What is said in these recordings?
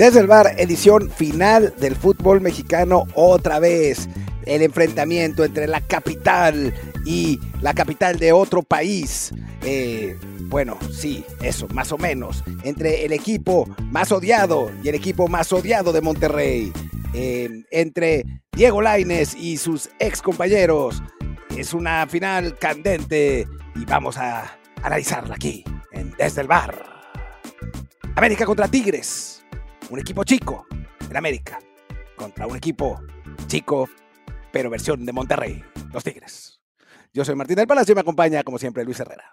Desde el bar, edición final del fútbol mexicano otra vez. El enfrentamiento entre la capital y la capital de otro país. Eh, bueno, sí, eso, más o menos. Entre el equipo más odiado y el equipo más odiado de Monterrey. Eh, entre Diego Laines y sus ex compañeros. Es una final candente y vamos a analizarla aquí, en Desde el Bar. América contra Tigres un equipo chico en América contra un equipo chico, pero versión de Monterrey, los Tigres. Yo soy Martín del Palacio y me acompaña, como siempre, Luis Herrera.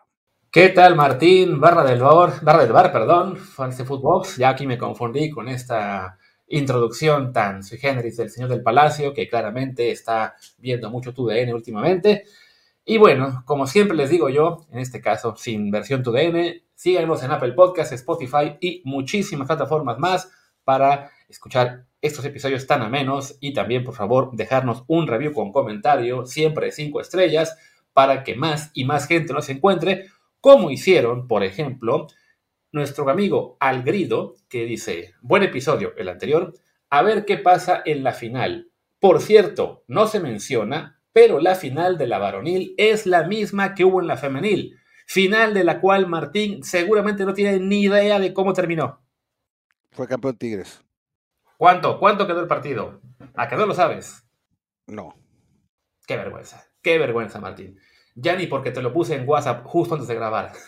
¿Qué tal, Martín? Barra del bar, barra del bar, perdón, fans de Footbox. Ya aquí me confundí con esta introducción tan sui generis del señor del Palacio, que claramente está viendo mucho TUDN últimamente. Y bueno, como siempre les digo yo, en este caso sin versión TUDN, síganos en Apple Podcasts, Spotify y muchísimas plataformas más para escuchar estos episodios tan amenos y también, por favor, dejarnos un review con comentario, siempre cinco estrellas, para que más y más gente nos encuentre, como hicieron, por ejemplo, nuestro amigo Algrido, que dice, buen episodio, el anterior, a ver qué pasa en la final. Por cierto, no se menciona, pero la final de la varonil es la misma que hubo en la femenil, final de la cual Martín seguramente no tiene ni idea de cómo terminó. Fue campeón Tigres. ¿Cuánto? ¿Cuánto quedó el partido? ¿A qué no lo sabes? No. Qué vergüenza. Qué vergüenza, Martín. Ya ni porque te lo puse en WhatsApp justo antes de grabar.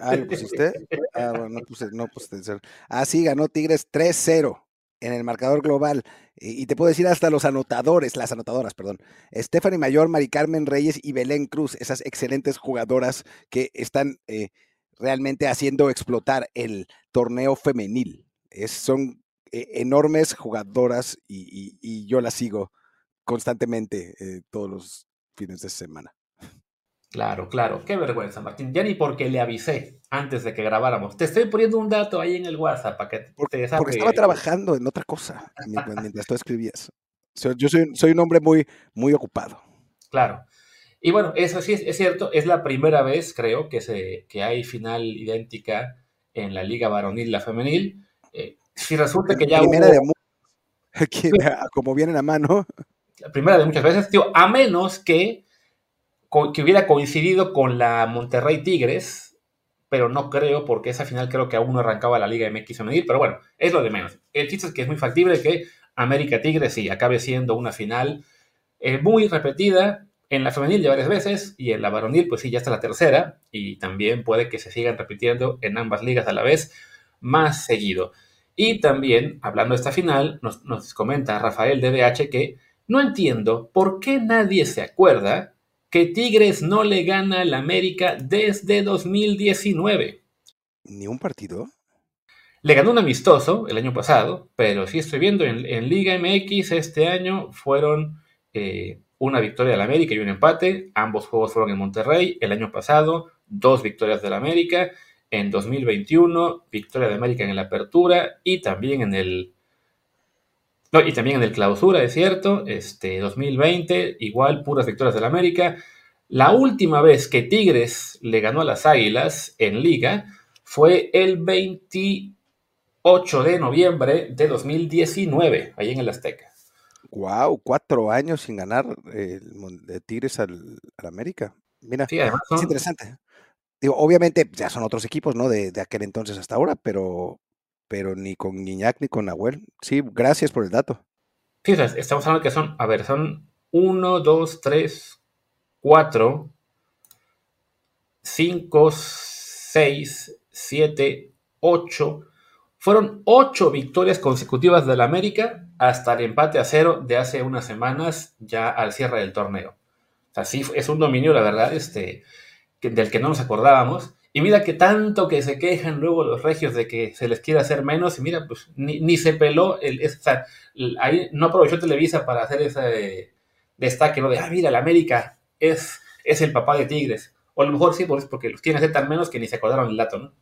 Ah, ¿lo pusiste? Ah, bueno, no puse, no puse. Ah, sí, ganó Tigres 3-0 en el marcador global. Y, te puedo decir hasta los anotadores, las anotadoras, perdón. Stephanie Mayor, Mari Carmen Reyes y Belén Cruz, esas excelentes jugadoras que están eh, realmente haciendo explotar el torneo femenil son eh, enormes jugadoras y, yo las sigo constantemente eh, todos los fines de semana. Claro, claro, qué vergüenza, Martín. Ya ni porque le avisé antes de que grabáramos. Te estoy poniendo un dato ahí en el WhatsApp para que porque, te Porque estaba trabajando en otra cosa mientras, tú escribías. Yo soy, soy, un hombre muy, muy ocupado. Claro. Y bueno, eso sí es, cierto, es la primera vez, creo, que, se, que hay final idéntica en la Liga Varonil, la femenil. Eh, si resulta que ya primera de como viene a mano. La primera de muchas veces, tío, a menos que, que hubiera coincidido con la Monterrey Tigres, pero no creo, porque esa final creo que aún no arrancaba la Liga MX medir, pero bueno, es lo de menos. El chiste es que es muy factible que América Tigres sí acabe siendo una final eh, muy repetida en la femenil ya varias veces y en la varonil pues sí ya está la tercera y también puede que se sigan repitiendo en ambas ligas a la vez más seguido. Y también, hablando de esta final, nos, comenta Rafael DBH que no entiendo por qué nadie se acuerda que Tigres no le gana al América desde 2019. ¿Ni un partido? Le ganó un amistoso el año pasado, pero sí estoy viendo en, Liga MX este año fueron eh, una victoria del América y un empate. Ambos juegos fueron en Monterrey. El año pasado, dos victorias del América en 2021, victoria de América en la apertura y también en el no, y también en el clausura, es cierto, este 2020, igual puras victorias del América. La última vez que Tigres le ganó a las Águilas en liga fue el 28 de noviembre de 2019, ahí en el Azteca. Wow, cuatro años sin ganar el de Tigres al, América. Mira, es interesante. Digo, obviamente ya son otros equipos, ¿no? De, aquel entonces hasta ahora, pero, pero ni con Guiñac ni con Nahuel. Sí, gracias por el dato. Sí, estamos hablando que son, a ver, son 1, 2, 3, 4, 5, 6, 7, 8. Fueron ocho victorias consecutivas del América hasta el empate a cero de hace unas semanas, ya al cierre del torneo. O sea, sí, es un dominio, la verdad, este, del que no nos acordábamos. Y mira que tanto que se quejan luego los regios de que se les quiere hacer menos, y mira, pues ni, se peló, el, ahí no aprovechó Televisa para hacer ese destaque, ¿no? De, ah, mira, la América es, es el papá de Tigres. O a lo mejor sí, porque los quieren hacer tan menos que ni se acordaron el dato, ¿no?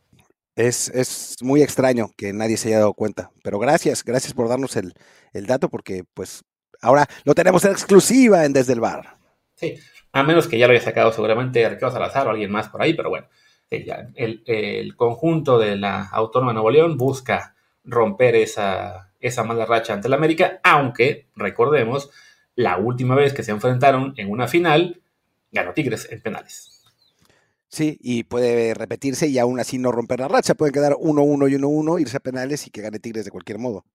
Es, es, muy extraño que nadie se haya dado cuenta. Pero gracias, gracias por darnos el, el dato, porque pues ahora lo tenemos en exclusiva en Desde el Bar. Sí, a menos que ya lo haya sacado seguramente Ricardo Salazar o alguien más por ahí, pero bueno, el, conjunto de la Autónoma de Nuevo León busca romper esa, esa mala racha ante el América, aunque, recordemos, la última vez que se enfrentaron en una final, ganó Tigres en penales. Sí, y puede repetirse y aún así no romper la racha. Pueden quedar 1-1 y 1-1, irse a penales y que gane Tigres de cualquier modo.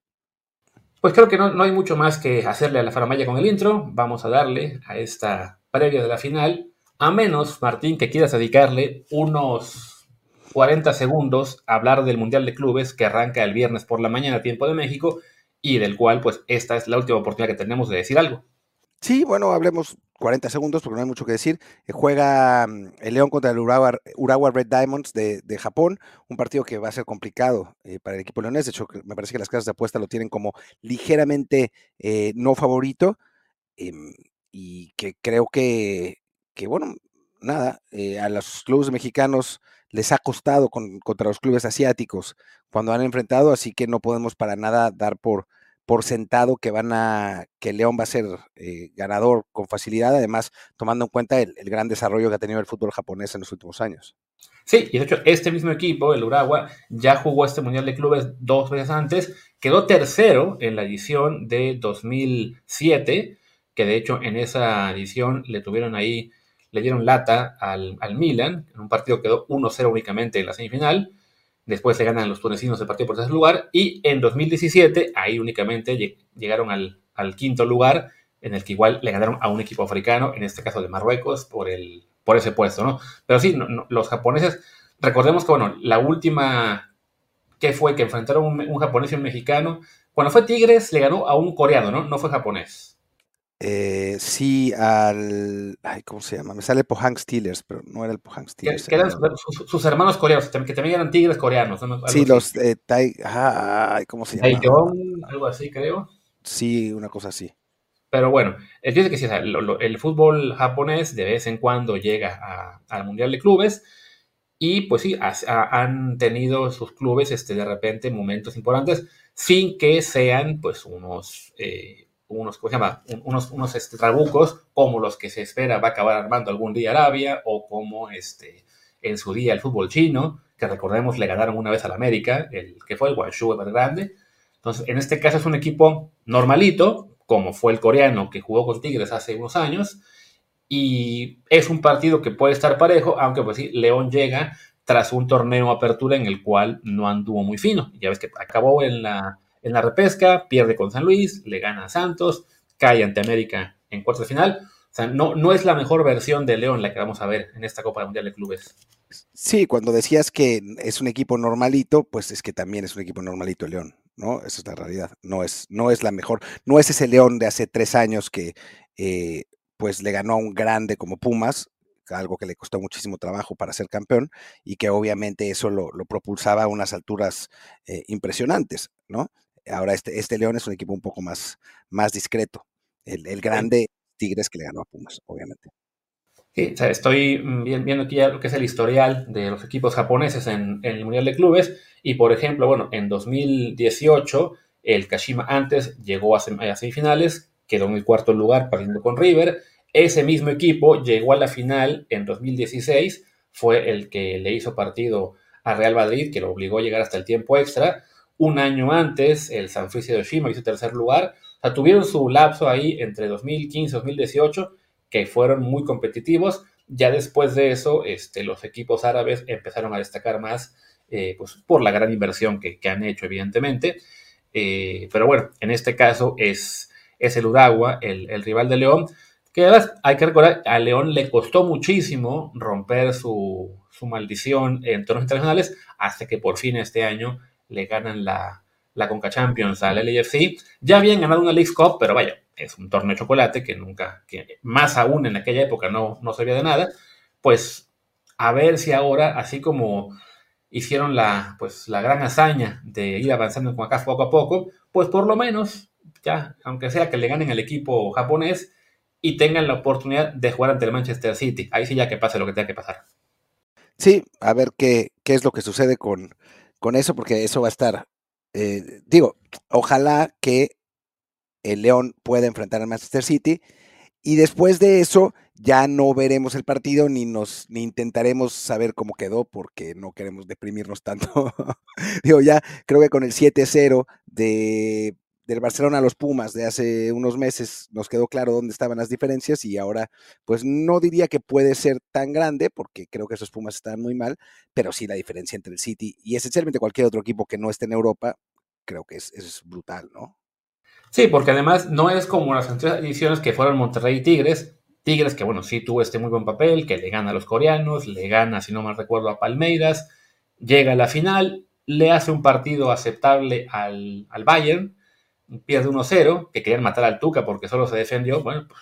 Pues creo que no, no hay mucho más que hacerle a la faramaya con el intro. Vamos a darle a esta previa de la final. A menos, Martín, que quieras dedicarle unos 40 segundos a hablar del Mundial de Clubes que arranca el viernes por la mañana, tiempo de México, y del cual, pues, esta es la última oportunidad que tenemos de decir algo. Sí, bueno, hablemos 40 segundos porque no hay mucho que decir. Eh, juega mm, el León contra el Urawa, Red Diamonds de, Japón, un partido que va a ser complicado eh, para el equipo leonés. De hecho, me parece que las casas de apuesta lo tienen como ligeramente eh, no favorito em, y que creo que, que bueno, nada, a los clubes mexicanos les ha costado contra los clubes asiáticos cuando han enfrentado, así que no podemos para nada dar por por sentado que van a que León va a ser eh, ganador con facilidad, además tomando en cuenta el, gran desarrollo que ha tenido el fútbol japonés en los últimos años. Sí, y de hecho este mismo equipo, el Urawa, ya jugó este Mundial de Clubes dos veces antes, quedó tercero en la edición de 2007, que de hecho en esa edición le tuvieron ahí, le dieron lata al, al Milan, en un partido quedó 1-0 únicamente en la semifinal, Después se ganan los tunecinos el partido por tercer lugar. Y en 2017, ahí únicamente llegaron al, quinto lugar, en el que igual le ganaron a un equipo africano, en este caso de Marruecos, por, el, por ese puesto, ¿no? Pero sí, los japoneses, recordemos que, bueno, la última que fue que enfrentaron un, un japonés y un mexicano, cuando fue Tigres le ganó a un coreano, ¿no? No fue japonés. Eh, sí, al. Ay, ¿Cómo se llama? Me sale Pohang Steelers, pero no era el Pohang Steelers. Que, eran sus, hermanos coreanos, que también eran tigres coreanos. sí, los eh, tai, ay, ¿cómo se llama? algo así, creo. Sí, una cosa así. Pero bueno, es que sí, el fútbol japonés de vez en cuando llega al Mundial de Clubes y pues sí, han tenido sus clubes este, de repente momentos importantes sin que sean pues unos eh, unos, unos, unos este, trabucos como los que se espera va a acabar armando algún día Arabia o como este, en su día el fútbol chino, que recordemos le ganaron una vez al América, el que fue el Guangzhou grande Entonces, en este caso es un equipo normalito, como fue el coreano que jugó con Tigres hace unos años, y es un partido que puede estar parejo, aunque pues sí, León llega tras un torneo apertura en el cual no anduvo muy fino. Ya ves que acabó en la en la repesca, pierde con San Luis, le gana a Santos, cae ante América en cuartos de final. O sea, no, no es la mejor versión de León la que vamos a ver en esta Copa Mundial de Clubes. Sí, cuando decías que es un equipo normalito, pues es que también es un equipo normalito León, ¿no? Esa es la realidad. No es, no es la mejor, no es ese León de hace tres años que eh, pues le ganó a un grande como Pumas, algo que le costó muchísimo trabajo para ser campeón y que obviamente eso lo, propulsaba a unas alturas eh, impresionantes, ¿no? Ahora este, este León es un equipo un poco más, más discreto. El, grande Tigres que le ganó a Pumas, obviamente. Sí, estoy mm, viendo aquí ya lo que es el historial de los equipos japoneses en, el Mundial de Clubes. Y por ejemplo, bueno, en 2018 el Kashima antes llegó a, semifinales, quedó en el cuarto lugar partiendo con River. Ese mismo equipo llegó a la final en 2016, fue el que le hizo partido a Real Madrid, que lo obligó a llegar hasta el tiempo extra. Un año antes, el San Francisco de Oshima hizo tercer lugar. O sea, tuvieron su lapso ahí entre 2015 y 2018, que fueron muy competitivos. Ya después de eso, este, los equipos árabes empezaron a destacar más eh, pues, por la gran inversión que, han hecho, evidentemente. Eh, pero bueno, en este caso es, es el Uragua, el, rival de León, que además hay que recordar, a León le costó muchísimo romper su, su maldición en torneos internacionales hasta que por fin este año le ganan la, la Conca Champions al LAFC. Ya habían ganado una League Cup, pero vaya, es un torneo de chocolate que nunca, que más aún en aquella época no, no servía de nada. Pues a ver si ahora, así como hicieron la, pues, la gran hazaña de ir avanzando con acá poco a poco, pues por lo menos, ya, aunque sea que le ganen al equipo japonés y tengan la oportunidad de jugar ante el Manchester City. Ahí sí ya que pase lo que tenga que pasar. Sí, a ver qué, qué es lo que sucede con, con eso, porque eso va a estar. Eh, digo, ojalá que el León pueda enfrentar al Manchester City y después de eso ya no veremos el partido ni nos ni intentaremos saber cómo quedó porque no queremos deprimirnos tanto. Digo, ya creo que con el 7-0 de del Barcelona a los Pumas de hace unos meses nos quedó claro dónde estaban las diferencias y ahora pues no diría que puede ser tan grande porque creo que esos Pumas están muy mal, pero sí la diferencia entre el City y esencialmente cualquier otro equipo que no esté en Europa creo que es, brutal, ¿no? Sí, porque además no es como las anteriores ediciones que fueron Monterrey y Tigres. Tigres que, bueno, sí tuvo este muy buen papel, que le gana a los coreanos, le gana, si no mal recuerdo, a Palmeiras, llega a la final, le hace un partido aceptable al, al Bayern, pierde 1-0, que querían matar al Tuca porque solo se defendió. Bueno, pues,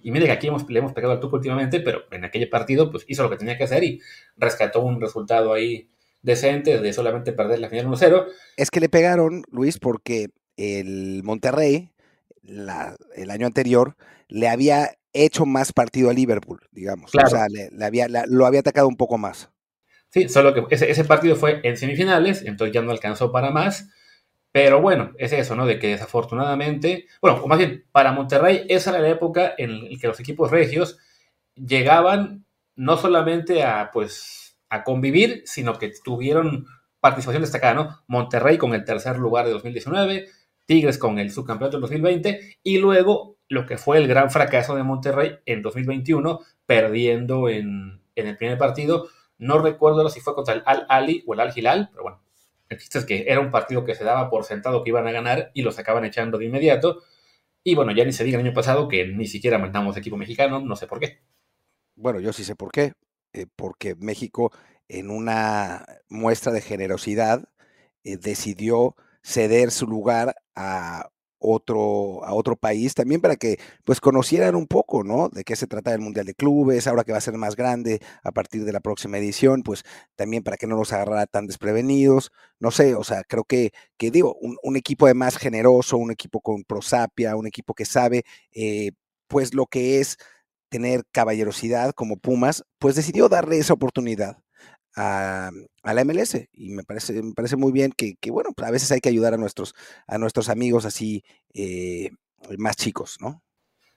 y mire que aquí hemos, le hemos pegado al Tuca últimamente, pero en aquel partido pues hizo lo que tenía que hacer y rescató un resultado ahí decente de solamente perder la final 1-0. Es que le pegaron, Luis, porque el Monterrey el año anterior le había hecho más partido a Liverpool, digamos. O sea, le, había, lo había atacado un poco más. Sí, solo que ese, ese, partido fue en semifinales, entonces ya no alcanzó para más. Pero bueno, es eso, ¿no? De que desafortunadamente, bueno, o más bien, para Monterrey esa era la época en la que los equipos regios llegaban no solamente a, pues, a convivir, sino que tuvieron participación destacada, ¿no? Monterrey con el tercer lugar de 2019, Tigres con el subcampeonato del 2020 y luego lo que fue el gran fracaso de Monterrey en 2021, perdiendo en, el primer partido. No recuerdo si fue contra el Al-Ali o el Al-Hilal, pero bueno, el chiste es que era un partido que se daba por sentado que iban a ganar y los acaban echando de inmediato. Y bueno, ya ni se diga el año pasado que ni siquiera mandamos equipo mexicano, no sé por qué. Bueno, yo sí sé por qué. Eh, porque México, en una muestra de generosidad, eh, decidió ceder su lugar a otro, a otro país, también para que pues conocieran un poco, ¿no? De qué se trata el Mundial de Clubes, ahora que va a ser más grande a partir de la próxima edición, pues también para que no nos agarrara tan desprevenidos, no sé, o sea, creo que, que digo, un, equipo de más generoso, un equipo con prosapia, un equipo que sabe, eh, pues lo que es tener caballerosidad como Pumas, pues decidió darle esa oportunidad a, la MLS y me parece, me parece muy bien que, bueno, pues, a veces hay que ayudar a nuestros, a nuestros amigos así eh, más chicos, ¿no?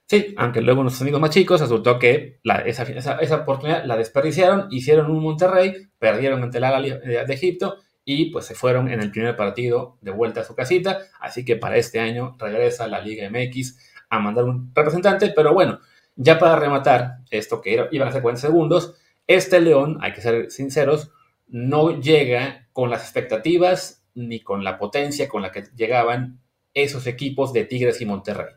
Sí, aunque luego nuestros amigos más chicos resultó que esa, esa, oportunidad la desperdiciaron, hicieron un Monterrey, perdieron ante la de, de Egipto y pues se fueron en el primer partido de vuelta a su casita, así que para este año regresa la Liga MX a mandar un representante, pero bueno, ya para rematar esto que era, iban a ser 40 segundos, este León, hay que ser sinceros, no llega con las expectativas ni con la potencia con la que llegaban esos equipos de Tigres y Monterrey.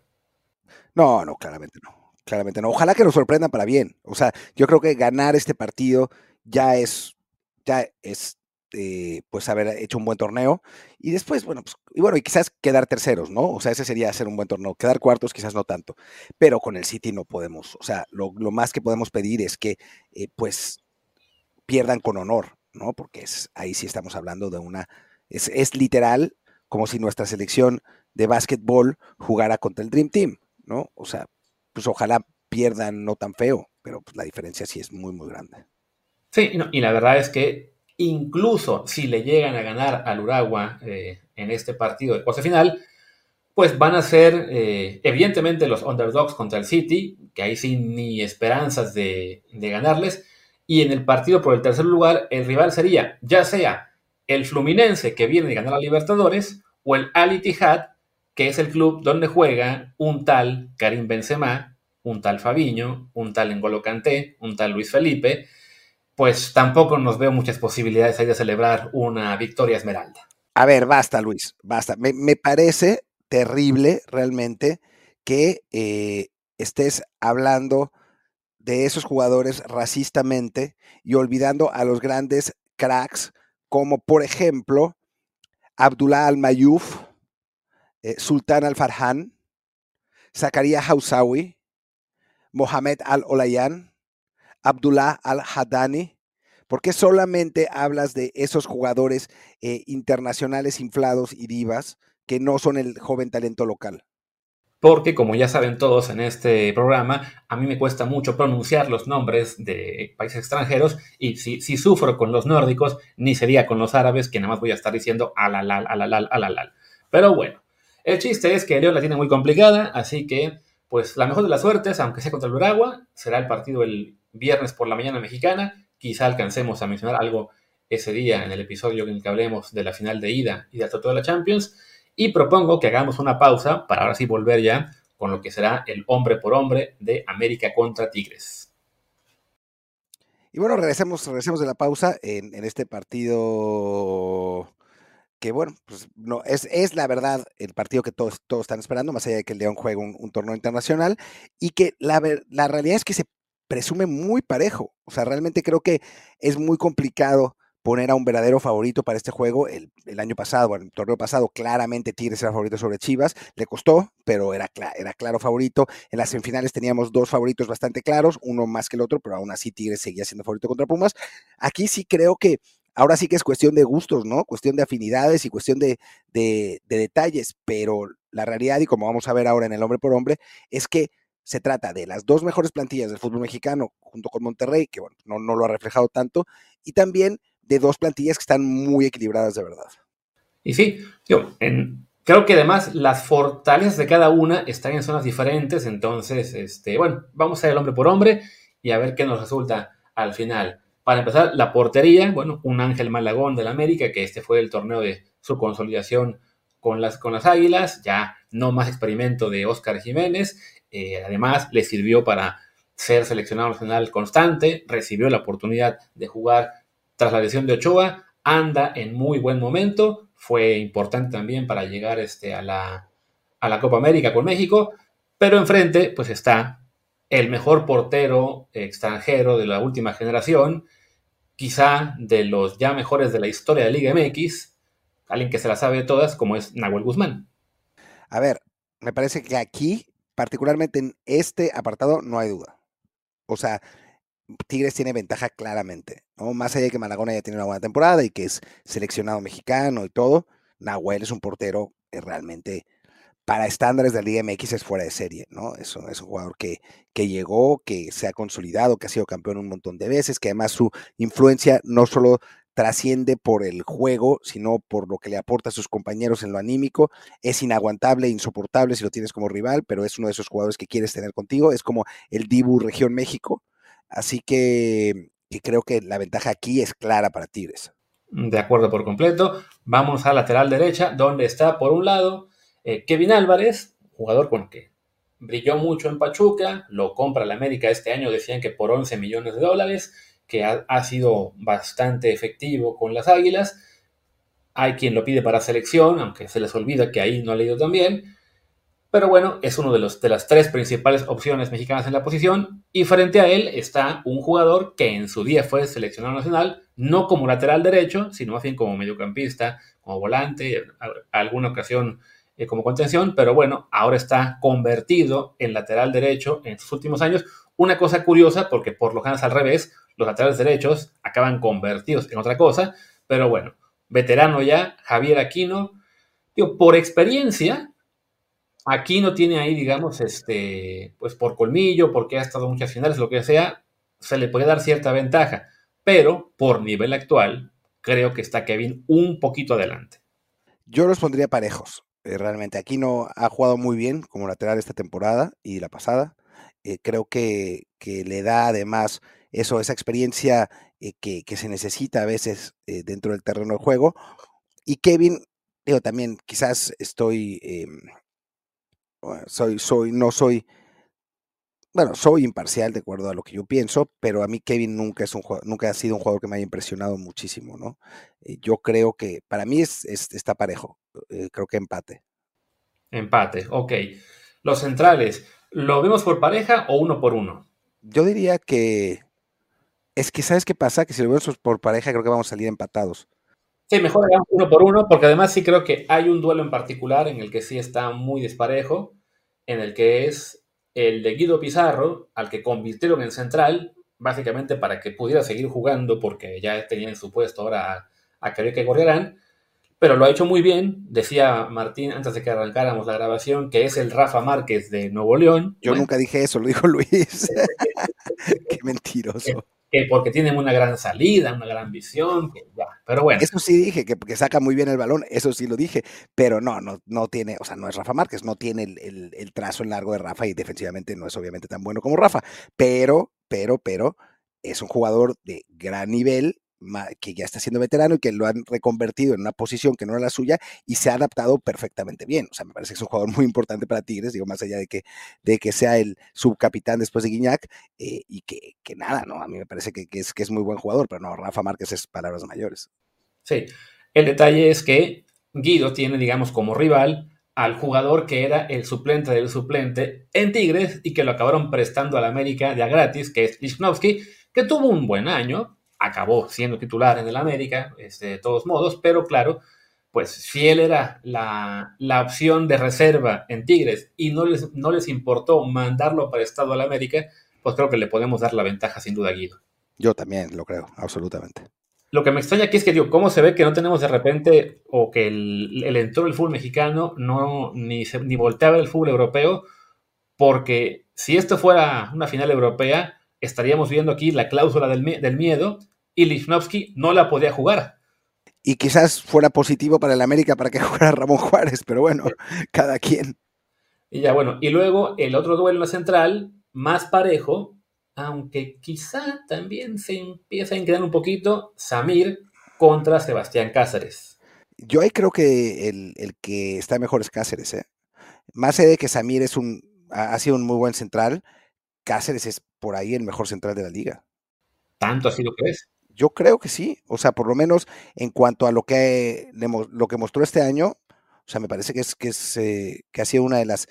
No, no, claramente no. Claramente no. Ojalá que nos sorprendan para bien. O sea, yo creo que ganar este partido ya es, ya es eh, pues haber hecho un buen torneo y después, bueno, pues, y bueno, y quizás quedar terceros, ¿no? O sea, ese sería hacer un buen torneo. Quedar cuartos quizás no tanto, pero con el City no podemos, o sea, lo, más que podemos pedir es que, eh, pues, pierdan con honor, ¿no? Porque es, ahí sí estamos hablando de una, es, es literal como si nuestra selección de básquetbol jugara contra el Dream Team, ¿no? O sea, pues ojalá pierdan no tan feo, pero pues la diferencia sí es muy, muy grande. Sí, y la verdad es que incluso si le llegan a ganar al Uragua eh, en este partido de cuarto final, pues van a ser eh, evidentemente los underdogs contra el City, que ahí sí ni esperanzas de, ganarles, y en el partido por el tercer lugar el rival sería ya sea el Fluminense que viene de ganar a Libertadores o el Al Ittihad, que es el club donde juega un tal Karim Benzema, un tal Fabiño, un tal N'Golo Kanté, un tal Luis Felipe, pues tampoco nos veo muchas posibilidades ahí de celebrar una victoria esmeralda. A ver, basta, Luis, basta. Me, parece terrible realmente que eh, estés hablando de esos jugadores racistamente y olvidando a los grandes cracks como por ejemplo Abdullah Al-Mayuf, eh, Sultan Al-Farhan, Zakaria Hausawi, Mohamed Al-Olayan, Abdullah Al-Haddani? ¿Por qué solamente hablas de esos jugadores eh, internacionales inflados y divas que no son el joven talento local? Porque, como ya saben todos en este programa, a mí me cuesta mucho pronunciar los nombres de países extranjeros y si, sufro con los nórdicos, ni sería con los árabes, que nada más voy a estar diciendo alalal, alalal, alalal. Pero bueno, el chiste es que León la tiene muy complicada, así que pues la mejor de las suertes, aunque sea contra el Uragua, será el partido el viernes por la mañana mexicana. Quizá alcancemos a mencionar algo ese día en el episodio en el que hablemos de la final de ida y de de la Champions. Y propongo que hagamos una pausa para ahora sí volver ya con lo que será el hombre por hombre de América contra Tigres. Y bueno, regresemos, regresemos de la pausa en, este partido que bueno, pues no, es, es la verdad el partido que todos, todos están esperando, más allá de que el León juegue un, torneo internacional, y que la, la realidad es que se presume muy parejo. O sea, realmente creo que es muy complicado poner a un verdadero favorito para este juego. El, año pasado, bueno, el torneo pasado, claramente Tigres era favorito sobre Chivas. Le costó, pero era, era claro favorito. En las semifinales teníamos dos favoritos bastante claros, uno más que el otro, pero aún así Tigres seguía siendo favorito contra Pumas. Aquí sí creo que ahora sí que es cuestión de gustos, ¿no? Cuestión de afinidades y cuestión de, de, detalles, pero la realidad, y como vamos a ver ahora en el hombre por hombre, es que se trata de las dos mejores plantillas del fútbol mexicano, junto con Monterrey, que bueno, no, no lo ha reflejado tanto, y también de dos plantillas que están muy equilibradas de verdad. Y sí, yo, creo que además las fortalezas de cada una están en zonas diferentes, entonces, este, bueno, vamos a ir hombre por hombre y a ver qué nos resulta al final. Para empezar, la portería, bueno, un Ángel Malagón del América, que este fue el torneo de su consolidación con las, con las Águilas, ya no más experimento de Óscar Jiménez, eh, además le sirvió para ser seleccionado nacional constante, recibió la oportunidad de jugar tras la lesión de Ochoa, anda en muy buen momento, fue importante también para llegar este, a, la, a la Copa América con México, pero enfrente pues está el mejor portero extranjero de la última generación, quizá de los ya mejores de la historia de Liga MX, alguien que se la sabe de todas, como es Nahuel Guzmán. A ver, me parece que aquí, particularmente en este apartado, no hay duda. O sea, Tigres tiene ventaja claramente, ¿no? Más allá de que Malagón ya tiene una buena temporada y que es seleccionado mexicano y todo, Nahuel es un portero que realmente para estándares de la Liga MX es fuera de serie, ¿no? Es es un jugador que, que llegó, que se ha consolidado, que ha sido campeón un montón de veces, que además su influencia no solo trasciende por el juego, sino por lo que le aporta a sus compañeros en lo anímico. Es inaguantable, insoportable si lo tienes como rival, pero es uno de esos jugadores que quieres tener contigo. Es como el Dibu Región México, Así que, creo que la ventaja aquí es clara para Tigres. De acuerdo por completo. Vamos a lateral derecha, donde está por un lado eh, Kevin Álvarez, jugador con que brilló mucho en Pachuca, lo compra la América este año, decían que por 11 millones de dólares, que ha, sido bastante efectivo con las Águilas. Hay quien lo pide para selección, aunque se les olvida que ahí no ha leído tan bien. Pero bueno, es uno de, las tres principales opciones mexicanas en la posición. Y frente a él está un jugador que en su día fue seleccionado nacional, no como lateral derecho, sino más bien como mediocampista, como volante, alguna ocasión eh, como contención. Pero bueno, ahora está convertido en lateral derecho en sus últimos años. Una cosa curiosa, porque por lo general es al revés, los laterales derechos acaban convertidos en otra cosa. Pero bueno, veterano ya, Javier Aquino. por experiencia, Aquí no tiene ahí, digamos, este, pues por colmillo, porque ha estado muchas finales, lo que sea, se le puede dar cierta ventaja, pero por nivel actual, creo que está Kevin un poquito adelante. Yo los pondría parejos. Eh, realmente, aquí no ha jugado muy bien como lateral esta temporada y la pasada. Eh, creo que, le da además eso, esa experiencia eh, que, se necesita a veces dentro del terreno de juego. Y Kevin, digo, también quizás estoy em, soy, soy, no soy, bueno, soy imparcial de acuerdo a lo que yo pienso, pero a mí Kevin nunca es un nunca ha sido un jugador que me haya impresionado muchísimo, ¿no? Eh, yo creo que para mí es, está parejo, eh, creo que empate. Empate, ok. Los centrales, ¿lo vemos por pareja o uno por uno? Yo diría que es que sabes qué pasa, que si lo vemos por pareja creo que vamos a salir empatados. Sí, mejor hagamos uno por uno, porque además sí creo que hay un duelo en particular en el que sí está muy disparejo, en el que es el de Guido Pizarro, al que convirtieron en central, básicamente para que pudiera seguir jugando, porque ya tenía en su puesto ahora a, a que Gorriarán, pero lo ha hecho muy bien. Decía Martín antes de que arrancáramos la grabación que es el Rafa Márquez de Nuevo León. Yo nunca dije eso, lo dijo Luis. Qué mentiroso porque tienen una gran salida, una gran visión, pero bueno. Eso sí dije, que, saca muy bien el balón, eso sí lo dije, pero no, no, no tiene, o sea, no es Rafa Márquez, no tiene el, el trazo en largo de Rafa y defensivamente no es obviamente tan bueno como Rafa, pero, pero, pero, es un jugador de gran nivel que ya está siendo veterano y que lo han reconvertido en una posición que no era la suya y se ha adaptado perfectamente bien. O sea, me parece que es un jugador muy importante para Tigres, digo, más allá de que, de que sea el subcapitán después de Guiñac eh, y que, que, nada, ¿no? A mí me parece que, es, que es muy buen jugador, pero no, Rafa Márquez es palabras mayores. Sí, el detalle es que Guido tiene, digamos, como rival al jugador que era el suplente del suplente en Tigres y que lo acabaron prestando a la América ya gratis, que es Lichnowsky, que tuvo un buen año, acabó siendo titular en el América, este, de todos modos, pero claro, pues si él era la, opción de reserva en Tigres y no les, no les importó mandarlo para Estado al América, pues creo que le podemos dar la ventaja sin duda a Guido. Yo también lo creo, absolutamente. Lo que me extraña aquí es que, digo, ¿cómo se ve que no tenemos de repente, o que el, el entorno del fútbol mexicano no ni, se, ni volteaba el fútbol europeo? Porque si esto fuera una final europea, estaríamos viendo aquí la cláusula del, del miedo y Lichnowsky no la podía jugar. Y quizás fuera positivo para el América para que jugara Ramón Juárez, pero bueno, cada quien. Y ya bueno, y luego el otro duelo central, más parejo, aunque quizá también se empieza a inclinar un poquito, Samir contra Sebastián Cáceres. Yo ahí creo que el, que está mejor es Cáceres, ¿eh? Más allá de que Samir es un, ha sido un muy buen central, Cáceres es por ahí el mejor central de la liga. ¿Tanto así lo crees? Yo creo que sí, o sea, por lo menos en cuanto a lo que, lo que mostró este año, o sea, me parece que es, que es eh, que ha sido una de las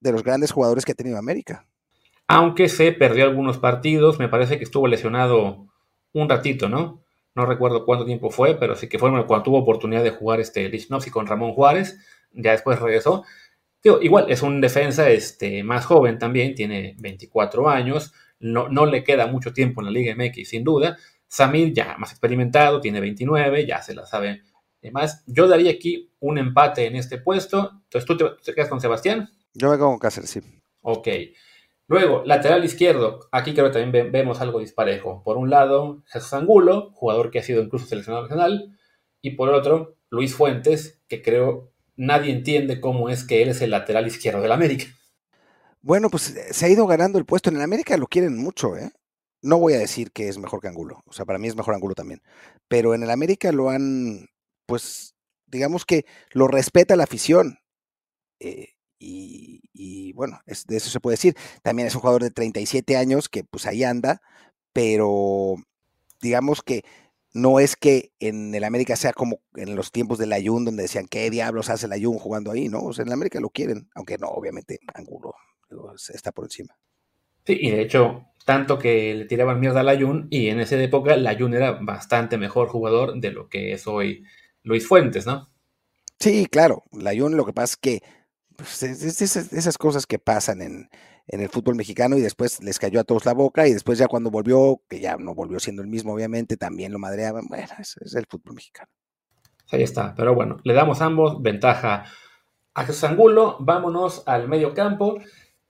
de los grandes jugadores que ha tenido América. Aunque se perdió algunos partidos, me parece que estuvo lesionado un ratito, ¿no? No recuerdo cuánto tiempo fue, pero sí que fue cuando tuvo oportunidad de jugar este Lichnowsky con Ramón Juárez, ya después regresó. Igual es un defensa este, más joven también, tiene 24 años, no, no le queda mucho tiempo en la Liga MX sin duda, Samir ya más experimentado, tiene 29, ya se la sabe más. Yo daría aquí un empate en este puesto. Entonces, ¿tú te, quedas con Sebastián? Yo me quedo con Cáceres, sí. Ok. Luego, lateral izquierdo. Aquí creo que también vemos algo disparejo. Por un lado, Jesús Angulo, jugador que ha sido incluso seleccionado nacional. Y por otro, Luis Fuentes, que creo nadie entiende cómo es que él es el lateral izquierdo del América. Bueno, pues se ha ido ganando el puesto. En el América lo quieren mucho, ¿eh? no voy a decir que es mejor que Angulo, o sea, para mí es mejor Angulo también, pero en el América lo han, pues, digamos que lo respeta la afición. Eh, y, bueno, de eso se puede decir. También es un jugador de 37 años que pues ahí anda, pero digamos que no es que en el América sea como en los tiempos del Ayun, donde decían, ¿qué diablos hace el Ayun jugando ahí? ¿no? O sea, en el América lo quieren, aunque no, obviamente Angulo está por encima. Sí, y de hecho, tanto que le tiraban mierda a Layun y en esa época Layun era bastante mejor jugador de lo que es hoy Luis Fuentes, ¿no? Sí, claro, Layun lo que pasa es que pues, esas, cosas que pasan en, el fútbol mexicano y después les cayó a todos la boca y después ya cuando volvió, que ya no volvió siendo el mismo obviamente, también lo madreaban, bueno, es, es el fútbol mexicano. Ahí está, pero bueno, le damos ambos ventaja a Jesús Angulo, vámonos al medio campo.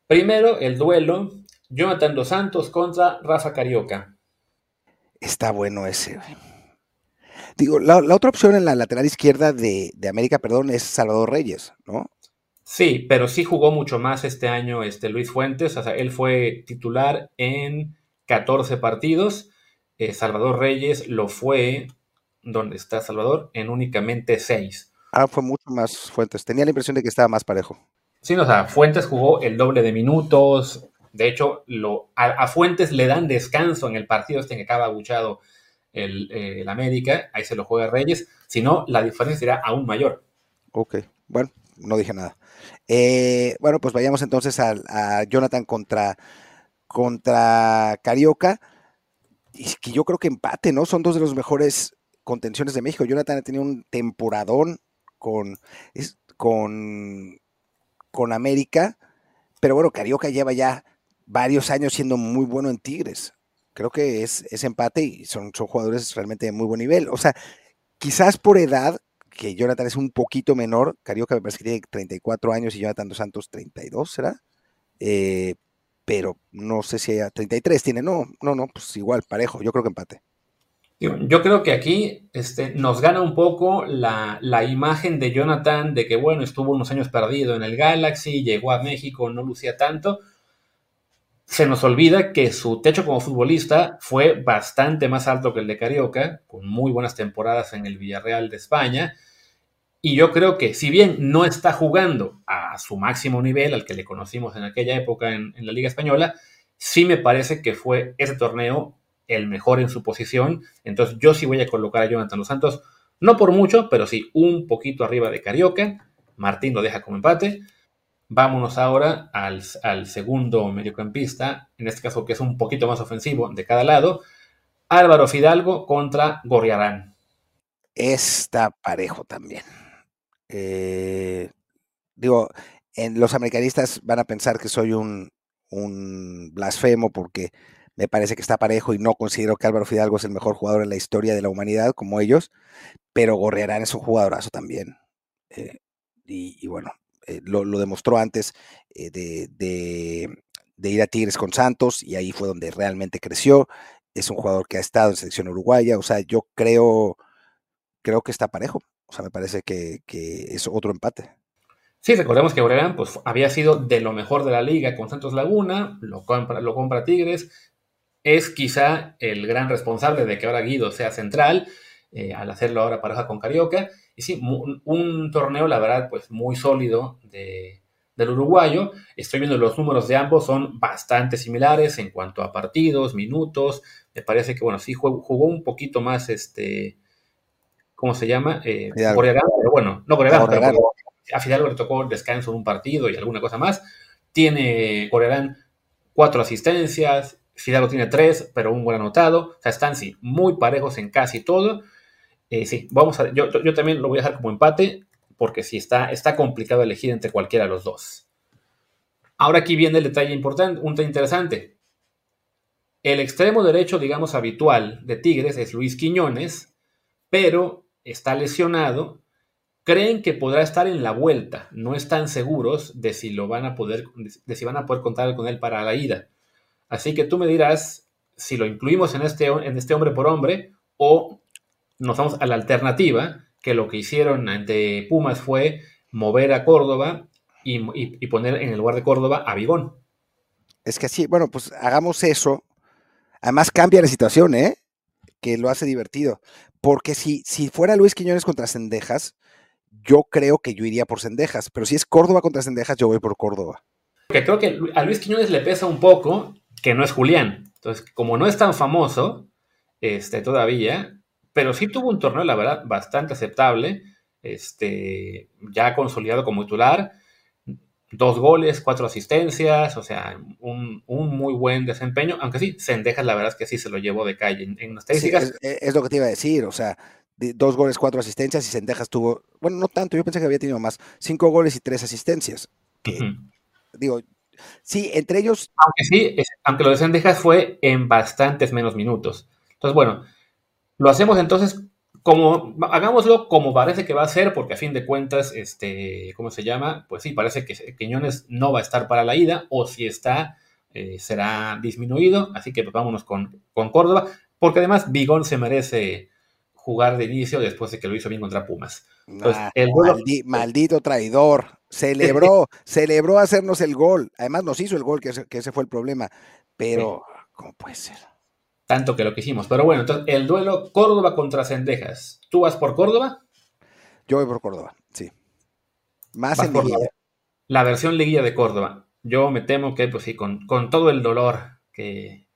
Primero, el duelo Jonathan Dos Santos contra Rafa Carioca. Está bueno ese. Digo, la, otra opción en la lateral izquierda de, América, perdón, es Salvador Reyes, ¿no? Sí, pero sí jugó mucho más este año este Luis Fuentes. O sea, él fue titular en 14 partidos. Eh, Salvador Reyes lo fue, ¿dónde está Salvador? En únicamente 6. Ah, fue mucho más Fuentes. Tenía la impresión de que estaba más parejo. Sí, o sea, Fuentes jugó el doble de minutos, de hecho, lo, a, Fuentes le dan descanso en el partido este que acaba abuchado el, el, América, ahí se lo juega Reyes, si no, la diferencia será aún mayor. Ok, bueno, no dije nada. Eh, bueno, pues vayamos entonces a, Jonathan contra, contra Carioca. Y que yo creo que empate, ¿no? Son dos de los mejores contenciones de México. Jonathan ha tenido un temporadón con, con, con América, pero bueno, Carioca lleva ya varios años siendo muy bueno en Tigres. Creo que es, empate y son, son jugadores realmente de muy buen nivel. O sea, quizás por edad, que Jonathan es un poquito menor, Carioca me parece que tiene 34 años y Jonathan Dos Santos 32, ¿será? Eh, pero no sé si haya 33 tiene. No, no, no, pues igual, parejo. Yo creo que empate. Yo creo que aquí este, nos gana un poco la, la, imagen de Jonathan de que, bueno, estuvo unos años perdido en el Galaxy, llegó a México, no lucía tanto. Se nos olvida que su techo como futbolista fue bastante más alto que el de Carioca, con muy buenas temporadas en el Villarreal de España. Y yo creo que si bien no está jugando a su máximo nivel, al que le conocimos en aquella época en, la Liga Española, sí me parece que fue ese torneo el mejor en su posición. Entonces yo sí voy a colocar a Jonathan Los Santos, no por mucho, pero sí un poquito arriba de Carioca. Martín lo deja como empate. Vámonos ahora al, segundo mediocampista, en este caso que es un poquito más ofensivo de cada lado. Álvaro Fidalgo contra Gorriarán. Está parejo también. Eh, digo, en los americanistas van a pensar que soy un, blasfemo porque me parece que está parejo y no considero que Álvaro Fidalgo es el mejor jugador en la historia de la humanidad como ellos, pero Gorriarán es un jugadorazo también. Eh, y, bueno, eh, lo, demostró antes eh, de, ir a Tigres con Santos y ahí fue donde realmente creció. Es un jugador que ha estado en selección uruguaya, o sea, yo creo, creo que está parejo. O sea, me parece que, es otro empate. Sí, recordemos que Gorriarán pues, había sido de lo mejor de la liga con Santos Laguna, lo compra, lo compra Tigres, es quizá el gran responsable de que ahora Guido sea central, eh, al hacerlo ahora pareja con Carioca. Y sí, un, torneo, la verdad, pues muy sólido del uruguayo. Estoy viendo los números de ambos, son bastante similares en cuanto a partidos, minutos. Me parece que, bueno, sí jugó, un poquito más, este, ¿cómo se llama? Eh, pero bueno, no Corearán, pero a Fidalgo le tocó descanso en un partido y alguna cosa más. Tiene Corearán cuatro asistencias, Fidalgo tiene tres, pero un buen anotado. O sea, están sí, muy parejos en casi todo. Eh, sí, vamos a. Yo, yo, también lo voy a dejar como empate, porque sí está, está complicado elegir entre cualquiera de los dos. Ahora aquí viene el detalle importante, un detalle interesante. El extremo derecho, digamos, habitual de Tigres es Luis Quiñones, pero está lesionado. Creen que podrá estar en la vuelta. No están seguros de si lo van a poder, de si van a poder contar con él para la ida. Así que tú me dirás si lo incluimos en este, en este hombre por hombre o nos vamos a la alternativa, que lo que hicieron ante Pumas fue mover a Córdoba y, poner en el lugar de Córdoba a Bigón. Es que sí, bueno, pues hagamos eso. Además cambia la situación, ¿eh? Que lo hace divertido. Porque si, si fuera Luis Quiñones contra Cendejas, yo creo que yo iría por Cendejas. Pero si es Córdoba contra Cendejas, yo voy por Córdoba. Porque creo que a Luis Quiñones le pesa un poco que no es Julián. Entonces, como no es tan famoso este, todavía, pero sí tuvo un torneo, la verdad, bastante aceptable, este, ya consolidado como titular, dos goles, cuatro asistencias, o sea, un, muy buen desempeño, aunque sí, Sendejas la verdad es que sí se lo llevó de calle en, las es, lo que te iba a decir, o sea, dos goles, cuatro asistencias y Sendejas tuvo, bueno, no tanto, yo pensé que había tenido más, cinco goles y tres asistencias. Digo, Sí, entre ellos. Aunque sí, aunque lo de Sendejas fue en bastantes menos minutos. Entonces, bueno, lo hacemos entonces como, hagámoslo como parece que va a ser, porque a fin de cuentas, este, ¿cómo se llama? Pues sí, parece que Quiñones no va a estar para la ida, o si está, eh, será disminuido, así que vámonos con, con Córdoba, porque además Bigón se merece jugar de inicio después de que lo hizo bien contra Pumas. el maldito traidor. Celebró, celebró hacernos el gol. Además nos hizo el gol, que ese, fue el problema. Pero, ¿cómo puede ser? Tanto que lo que hicimos. Pero bueno, entonces el duelo Córdoba contra Cendejas. ¿Tú vas por Córdoba? Yo voy por Córdoba, sí. Más en liguilla. La versión liguilla de Córdoba. Yo me temo que, pues sí, con, con todo el dolor que,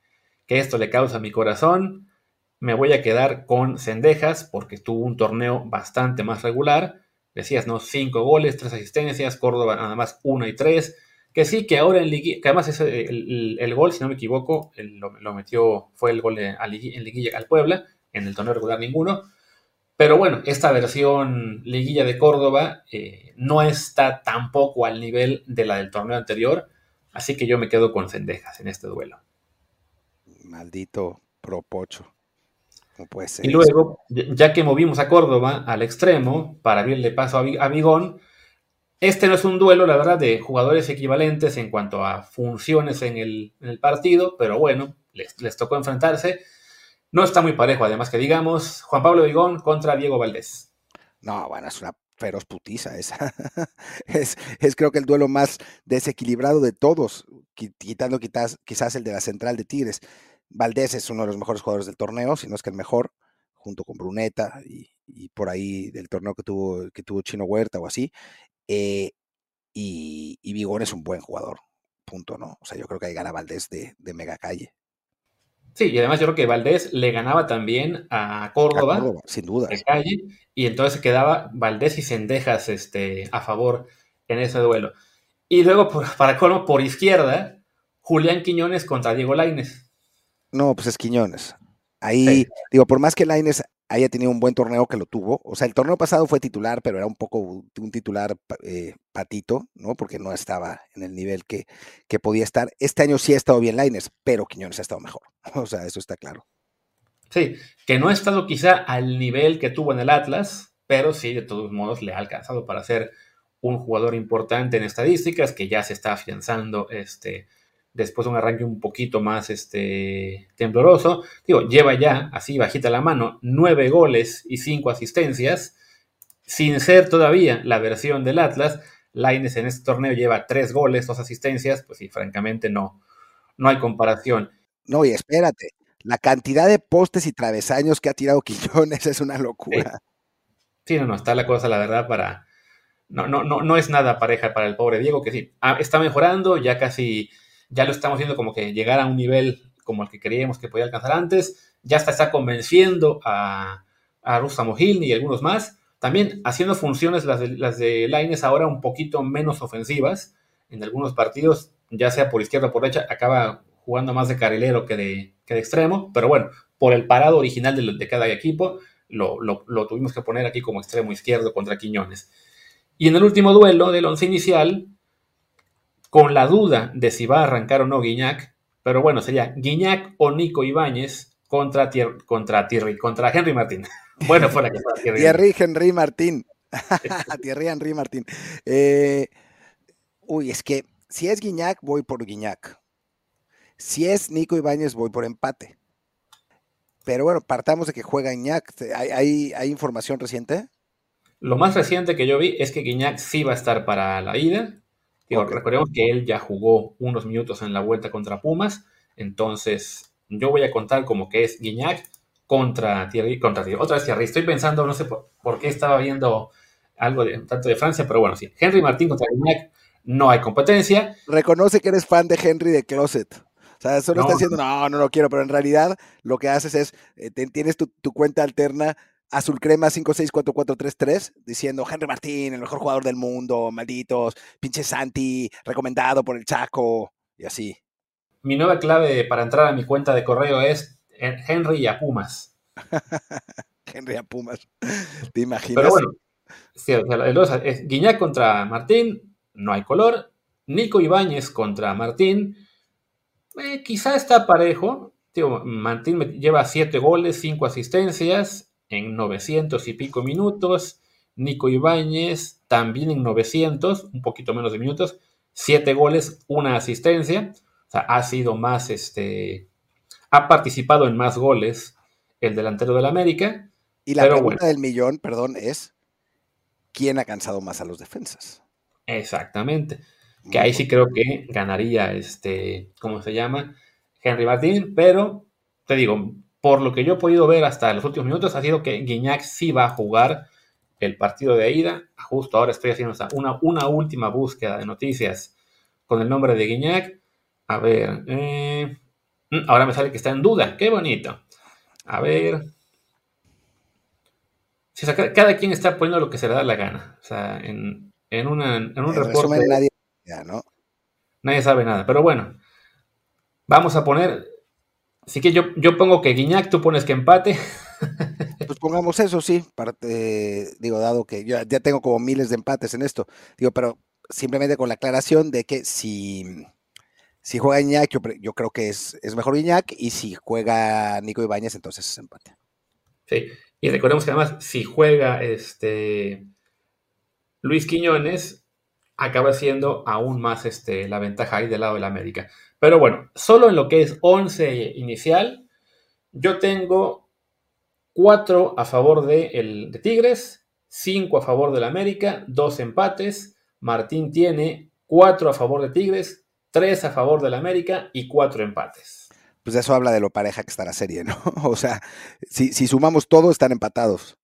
que esto le causa a mi corazón, me voy a quedar con Cendejas porque tuvo un torneo bastante más regular. Decías, ¿no? Cinco goles, tres asistencias, Córdoba nada más una y tres. Que sí, que ahora en Liguilla, que además ese, el, gol, si no me equivoco, lo, metió, fue el gol en Liguilla al Puebla, en el torneo regular ninguno. Pero bueno, esta versión Liguilla de Córdoba eh, no está tampoco al nivel de la del torneo anterior, así que yo me quedo con Cendejas en este duelo. Maldito propocho. Y luego, ya que movimos a Córdoba al extremo para abrirle paso a Bigón, Este no es un duelo, la verdad, de jugadores equivalentes en cuanto a funciones en el, partido, pero bueno, les, les, tocó enfrentarse. No está muy parejo, además que digamos, Juan Pablo Vigón contra Diego Valdés. No, bueno, es una feroz putiza esa. es, es, creo que el duelo más desequilibrado de todos, quitando quizás, quizás el de la central de Tigres. Valdés es uno de los mejores jugadores del torneo, si no es que el mejor, junto con Bruneta y, por ahí del torneo que tuvo, que tuvo Chino Huerta o así. Eh, y, y, Vigón es un buen jugador, punto, ¿no? O sea, yo creo que ahí gana Valdés de, de mega calle. Sí, y además yo creo que Valdés le ganaba también a Córdoba, sin duda. De calle, y entonces quedaba Valdés y Cendejas este, a favor en ese duelo. Y luego, para colmo, por izquierda, Julián Quiñones contra Diego Laines. No, pues es Quiñones. Ahí, digo, por más que Laines haya tenido un buen torneo que lo tuvo. O sea, el torneo pasado fue titular, pero era un poco un titular eh, patito, ¿no? Porque no estaba en el nivel que, que, podía estar. Este año sí ha estado bien Laines, pero Quiñones ha estado mejor. O sea, eso está claro. Sí, que no ha estado quizá al nivel que tuvo en el Atlas, pero sí, de todos modos, le ha alcanzado para ser un jugador importante en estadísticas, que ya se está afianzando este, después de un arranque un poquito más este, tembloroso. Digo, lleva ya, así bajita la mano, nueve goles y cinco asistencias, sin ser todavía la versión del Atlas. Laines en este torneo lleva tres goles, dos asistencias, pues sí, francamente no, no hay comparación. No, y espérate, la cantidad de postes y travesaños que ha tirado Quiñones es una locura. Sí, no, no, está la cosa, la verdad, para... No, no, no, no es nada pareja para el pobre Diego, que sí, ah, está mejorando, ya casi ya lo estamos viendo como que llegar a un nivel como el que creíamos que podía alcanzar antes, ya está, está convenciendo a, a Rustamo y algunos más, también haciendo funciones las de, las de Laines ahora un poquito menos ofensivas, en algunos partidos, ya sea por izquierda o por derecha, acaba jugando más de carrilero que de, que de extremo, pero bueno, por el parado original de, de cada equipo, lo, lo, tuvimos que poner aquí como extremo izquierdo contra Quiñones. Y en el último duelo del once inicial, con la duda de si va a arrancar o no Guiñac, pero bueno, sería Guiñac o Nico Ibáñez contra, contra Thierry, contra Henry Martín. bueno, fuera que fuera Thierry. Thierry Henry Martín. Thierry Henry Martín. Eh, uy, es que si es Guiñac, voy por Guiñac. Si es Nico Ibáñez, voy por empate. Pero bueno, partamos de que juega Guiñac. ¿Hay, hay información reciente? Lo más reciente que yo vi es que Guiñac sí va a estar para la ida Recordemos que él ya jugó unos minutos en la vuelta contra Pumas, entonces yo voy a contar como que es Guiñac contra Thierry, contra Otra vez Thierry, estoy pensando, no sé por, qué estaba viendo algo de tanto de Francia, pero bueno, sí. Henry Martín contra Guiñac, no hay competencia. Reconoce que eres fan de Henry de Closet. O sea, solo está diciendo, no, no lo quiero, pero en realidad lo que haces es, eh, tienes tu, tu cuenta alterna Azul Crema 564433 diciendo Henry Martín, el mejor jugador del mundo, malditos, pinche Santi, recomendado por el Chaco y así. Mi nueva clave para entrar a mi cuenta de correo es Henry y a Pumas. Henry a Pumas. ¿Te imaginas? Pero bueno, es Guiñac contra Martín, no hay color. Nico Ibáñez contra Martín, eh, quizá está parejo. Martín lleva 7 goles, 5 asistencias en 900 y pico minutos. Nico Ibáñez también en 900, un poquito menos de minutos. 7 goles, una asistencia. O sea, ha sido más, este, ha participado en más goles el delantero del América. Y la pregunta del millón, perdón, es ¿quién ha cansado más a los defensas? Exactamente. Que ahí sí creo que ganaría este, ¿cómo se llama? Henry Martín, pero te digo, por lo que yo he podido ver hasta los últimos minutos, ha sido que Guiñac sí va a jugar el partido de ida. Justo ahora estoy haciendo una, una última búsqueda de noticias con el nombre de Guiñac. A ver, eh, mm, ahora me sale que está en duda. Qué bonito. A ver. cada quien está poniendo lo que se le da la gana. O sea, en, en, una, en un reporte. Nadie, ¿no? nadie sabe nada. Pero bueno, vamos a poner Así que yo, yo pongo que Guiñac, tú pones que empate. Pues pongamos eso, sí, digo, dado que yo ya tengo como miles de empates en esto, digo, pero simplemente con la aclaración de que si, si juega Guiñac, yo, creo que es, es mejor Guiñac, y si juega Nico Ibáñez, entonces es empate. Sí, y recordemos que además, si juega este Luis Quiñones, acaba siendo aún más este, la ventaja ahí del lado del América. Pero bueno, solo en lo que es 11 inicial, yo tengo 4 a favor de, el, de Tigres, 5 a favor del América, 2 empates. Martín tiene 4 a favor de Tigres, 3 a favor del América y 4 empates. Pues eso habla de lo pareja que está la serie, ¿no? O sea, si, si sumamos todo, están empatados.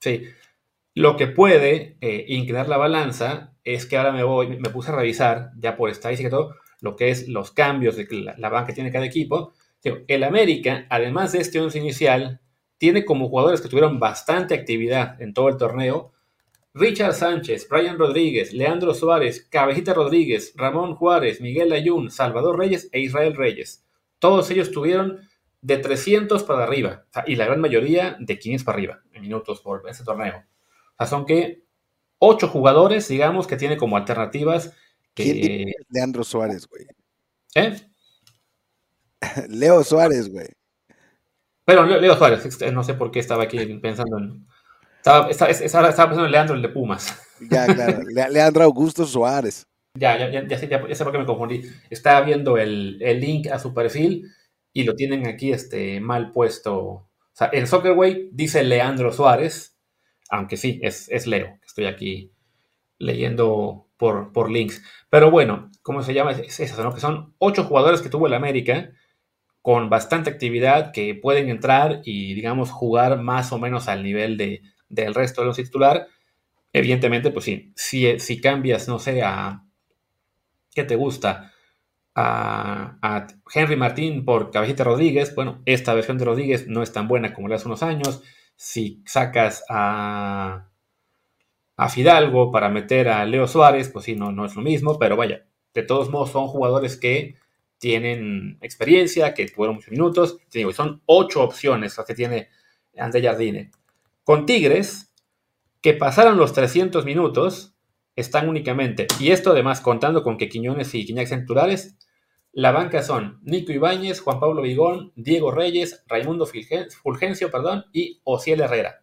Sí. Lo que puede eh, inclinar la balanza es que ahora me voy, me puse a revisar, ya por estadística y todo, lo que es los cambios de la, la banca que tiene cada equipo. El América, además de este once inicial, tiene como jugadores que tuvieron bastante actividad en todo el torneo. Richard Sánchez, Brian Rodríguez, Leandro Suárez, Cabejita Rodríguez, Ramón Juárez, Miguel Ayun, Salvador Reyes e Israel Reyes. Todos ellos tuvieron de 300 para arriba, y la gran mayoría de 500 para arriba en minutos por ese torneo. O sea, son que ocho jugadores, digamos, que tiene como alternativas que... Leandro Suárez, güey? ¿Eh? Leo Suárez, güey. Pero Leo Suárez, no sé por qué estaba aquí pensando en... Estaba, pensando en Leandro, el de Pumas. Ya, claro. Leandro Augusto Suárez. Ya, ya, ya, ya, sé, ya, sé por qué me confundí. Estaba viendo el, el, link a su perfil y lo tienen aquí este, mal puesto. O sea, en Soccerway dice Leandro Suárez, aunque sí, es, es Leo. Estoy aquí leyendo por, por links. Pero bueno, ¿cómo se llama? Es eso, ¿no? Que son ocho jugadores que tuvo el América con bastante actividad que pueden entrar y, digamos, jugar más o menos al nivel de, del resto de los titular. Evidentemente, pues sí, si, si cambias, no sé, a... ¿Qué te gusta? A, Henry Martín por Cabecita Rodríguez, bueno, esta versión de Rodríguez no es tan buena como la hace unos años. Si sacas a a Fidalgo para meter a Leo Suárez, pues sí, no, no es lo mismo, pero vaya, de todos modos son jugadores que tienen experiencia, que tuvieron muchos minutos, son ocho opciones las que tiene André Jardine. Con Tigres, que pasaron los 300 minutos, están únicamente, y esto además contando con que Quiñones y Quiñac centrales, la banca son Nico Ibáñez, Juan Pablo Vigón, Diego Reyes, Raimundo Fulgencio perdón, y Ociel Herrera.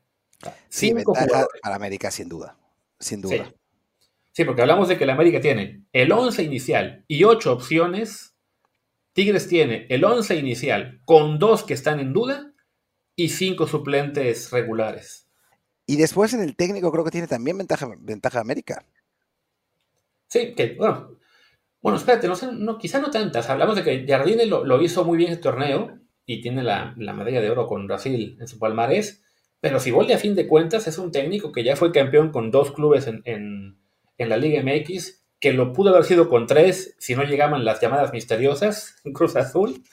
Cinco para América, sin duda. Sin duda. Sí. porque hablamos de que la América tiene el 11 inicial y 8 opciones. Tigres tiene el 11 inicial con dos que están en duda y 5 suplentes regulares. Y después en el técnico creo que tiene también ventaja, ventaja América. Sí, que bueno. Bueno, espérate, no, no, quizá no tantas. Hablamos de que Jardine lo, hizo muy bien este torneo y tiene la, la medalla de oro con Brasil en su palmarés. Pero Siboldi, a fin de cuentas, es un técnico que ya fue campeón con dos clubes en, la Liga MX, que lo pudo haber sido con tres si no llegaban las llamadas misteriosas en Cruz Azul.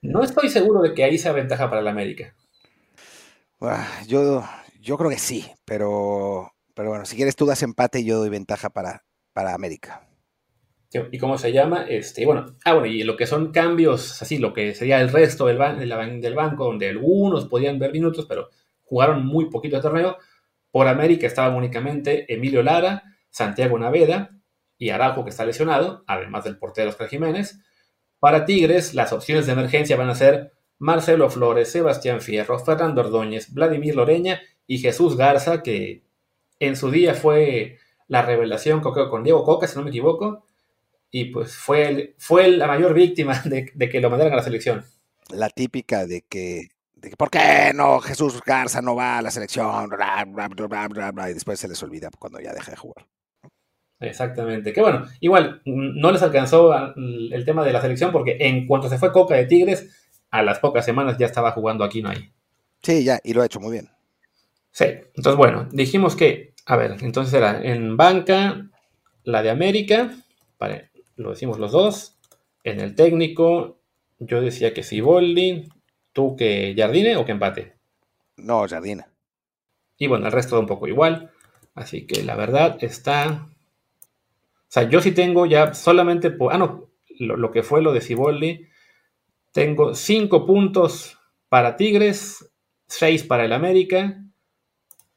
No estoy seguro de que ahí sea ventaja para el América. Yo, yo creo que sí, pero, pero bueno, si quieres tú das empate, yo doy ventaja para, para América. ¿Y cómo se llama? Este, bueno, ah, bueno, y lo que son cambios, así, lo que sería el resto del, del banco, donde algunos podían ver minutos, pero jugaron muy poquito de torneo. Por América estaban únicamente Emilio Lara, Santiago Naveda y Araujo, que está lesionado, además del portero Oscar Jiménez. Para Tigres, las opciones de emergencia van a ser Marcelo Flores, Sebastián Fierro, Fernando Ordóñez, Vladimir Loreña y Jesús Garza, que en su día fue la revelación, con Diego Coca, si no me equivoco, y pues fue, fue la mayor víctima de, que lo mandaran a la selección. La típica de que, de que, ¿por qué no Jesús Garza no va a la selección? y después se les olvida cuando ya deja de jugar. Exactamente. Que bueno, igual no les alcanzó el tema de la selección porque en cuanto se fue Coca de Tigres, a las pocas semanas ya estaba jugando aquí, no hay. Sí, ya, y lo ha hecho muy bien. Sí, entonces bueno, dijimos que, a ver, entonces era en banca, la de América, vale, lo decimos los dos. En el técnico, yo decía que Siboldi, tú que Jardine o que empate. No, Jardine. Y bueno, el resto da un poco igual. Así que la verdad está. O sea, yo sí tengo ya solamente por. Ah, no, lo, que fue lo de Siboldi. Tengo cinco puntos para Tigres, seis para el América.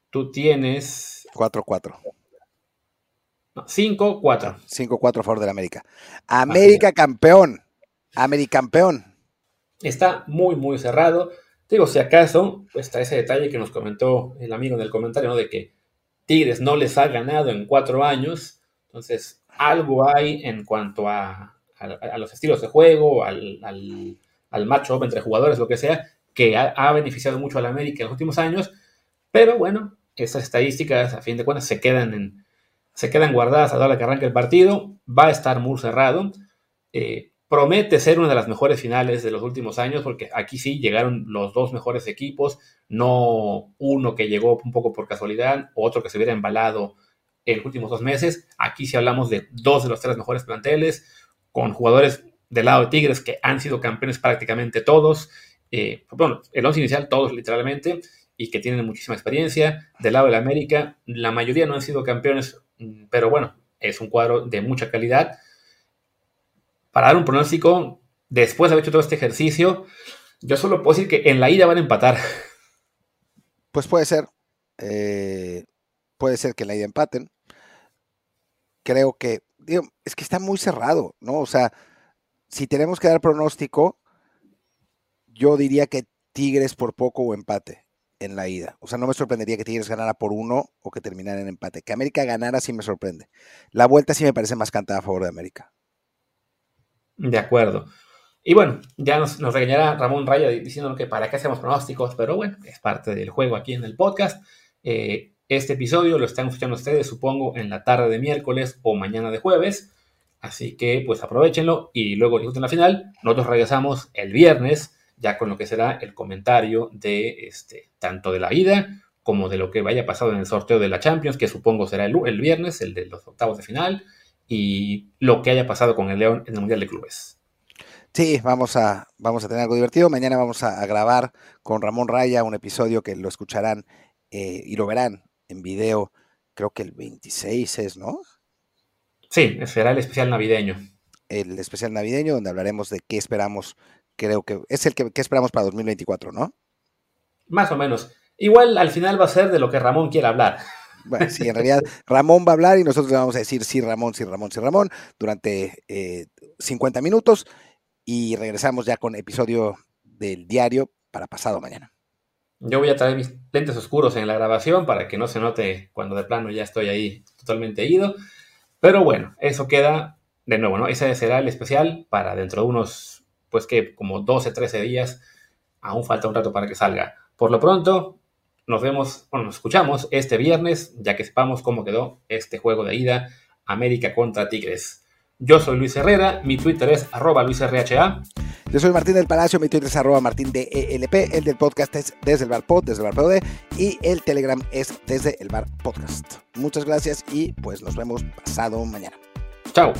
Tú tienes. 4-4. 5-4. 5-4 a favor del América. América campeón. Americampeón. Está muy, muy cerrado. Digo, si acaso, está ese detalle que nos comentó el amigo en el comentario, ¿no? De que Tigres no les ha ganado en cuatro años. Entonces, algo hay en cuanto a, los estilos de juego, al, al, match-up entre jugadores, lo que sea, que ha, beneficiado mucho a la América en los últimos años, pero bueno, esas estadísticas, a fin de cuentas, se quedan, en, se quedan guardadas a la hora que arranque el partido, va a estar muy cerrado. Eh, promete ser una de las mejores finales de los últimos años, porque aquí sí llegaron los dos mejores equipos, no uno que llegó un poco por casualidad, otro que se hubiera embalado en los últimos dos meses. Aquí sí hablamos de dos de los tres mejores planteles, con jugadores del lado de Tigres que han sido campeones prácticamente todos, eh, bueno, el once inicial todos literalmente, y que tienen muchísima experiencia. Del lado de la América, la mayoría no han sido campeones, pero bueno, es un cuadro de mucha calidad para dar un pronóstico, después de haber hecho todo este ejercicio, yo solo puedo decir que en la ida van a empatar. Pues puede ser. Eh, puede ser que en la ida empaten. Creo que, digo, es que está muy cerrado, ¿no? O sea, si tenemos que dar pronóstico, yo diría que Tigres por poco o empate en la ida. O sea, no me sorprendería que Tigres ganara por uno o que terminara en empate. Que América ganara sí me sorprende. La vuelta sí me parece más cantada a favor de América. De acuerdo. Y bueno, ya nos, regañará Ramón Raya diciendo que para qué hacemos pronósticos, pero bueno, es parte del juego aquí en el podcast. Eh, este episodio lo están escuchando ustedes, supongo, en la tarde de miércoles o mañana de jueves. Así que pues aprovechenlo y luego disfruten la final. Nosotros regresamos el viernes ya con lo que será el comentario de este, tanto de la ida como de lo que vaya pasado en el sorteo de la Champions, que supongo será el, el viernes, el de los octavos de final, y lo que haya pasado con el León en el Mundial de Clubes. Sí, vamos a, vamos a tener algo divertido. Mañana vamos a, grabar con Ramón Raya un episodio que lo escucharán eh, y lo verán en video, creo que el 26 es, ¿no? Sí, será el especial navideño. El especial navideño donde hablaremos de qué esperamos, creo que es el que, esperamos para 2024, ¿no? Más o menos. Igual al final va a ser de lo que Ramón quiera hablar. Bueno, sí, en realidad Ramón va a hablar y nosotros le vamos a decir sí, Ramón, sí, Ramón, sí, Ramón durante 50 eh, minutos y regresamos ya con episodio del diario para pasado mañana. Yo voy a traer mis lentes oscuros en la grabación para que no se note cuando de plano ya estoy ahí totalmente ido. Pero bueno, eso queda de nuevo, ¿no? Ese será el especial para dentro de unos, pues que como 12, 13 días. Aún falta un rato para que salga. Por lo pronto, nos vemos, o nos escuchamos este viernes, ya que sepamos cómo quedó este juego de ida América contra Tigres. Yo soy Luis Herrera, mi Twitter es arroba luisrha. Yo soy Martín del Palacio, mi Twitter es arroba martín de ELP, el del podcast es desde el bar pod, desde el bar POD, y el Telegram es desde el bar podcast. Muchas gracias y pues nos vemos pasado mañana. Chao.